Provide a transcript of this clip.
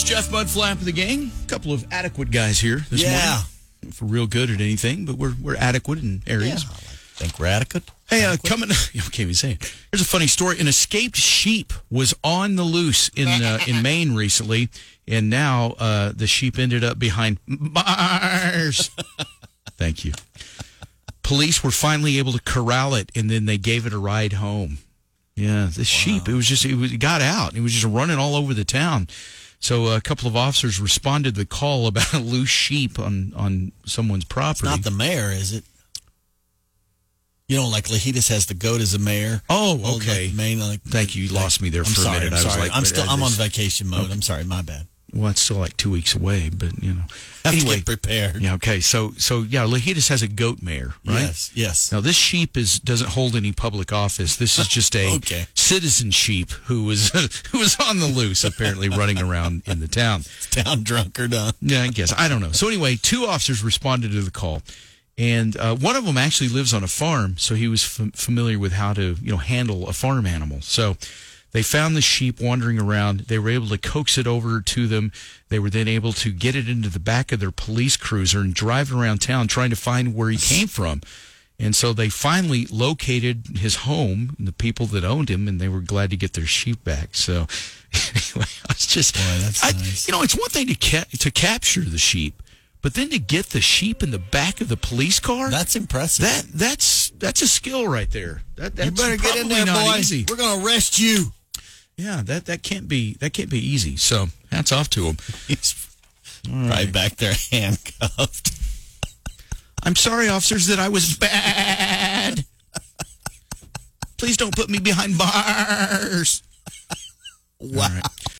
It's Jeff Mudflap of the gang. A couple of adequate guys here this Yeah. morning. For real good at anything, but we're we're adequate in areas. I think we're adequate. Hey, uh, coming. You can't even say it. Here's a funny story. An escaped sheep was on the loose in uh, in Maine recently, and now uh, the sheep ended up behind bars. Thank you. Police were finally able to corral it, and then they gave it a ride home. Yeah, the sheep. It was just it, was, it got out. It was just running all over the town. So a couple of officers responded to the call about a loose sheep on on someone's It's property. not the mayor, is it? You know, like Lajitas has the goat as a mayor. oh, okay. like Maine, like, Thank you. You lost me there I'm for sorry. a minute. I'm I was sorry. like, I'm still. I'm on vacation mode. I'm sorry. My bad. Well, it's still like two weeks away, but you know. Have to get prepared. yeah. Okay. So, so yeah, Lajitas has a goat mayor, right? Yes. Yes. Now this sheep is doesn't hold any public office. This is just a Okay. citizen sheep who was who was on the loose, apparently running around in the town. town drunk or done. Yeah, I guess I don't know. So anyway, two officers responded to the call, and uh, one of them actually lives on a farm, so he was f- familiar with how to you know handle a farm animal. So they found the sheep wandering around. They were able to coax it over to them. They were then able to get it into the back of their police cruiser and drive it around town trying to find where he came from. And so they finally located his home and the people that owned him, and they were glad to get their sheep back. So, anyway, I was just, Boy, I- nice. you know, it's one thing to ca- to capture the sheep, but then to get the sheep in the back of the police car, That's impressive. that that's that's a skill right there. That that's you better get in there, not boy. easy. We're gonna arrest you. Yeah, that that can't be that can't be easy. So hats off to him. He's right back there handcuffed. I'm sorry, officers, that I was bad. Please don't put me behind bars. Wow. Right.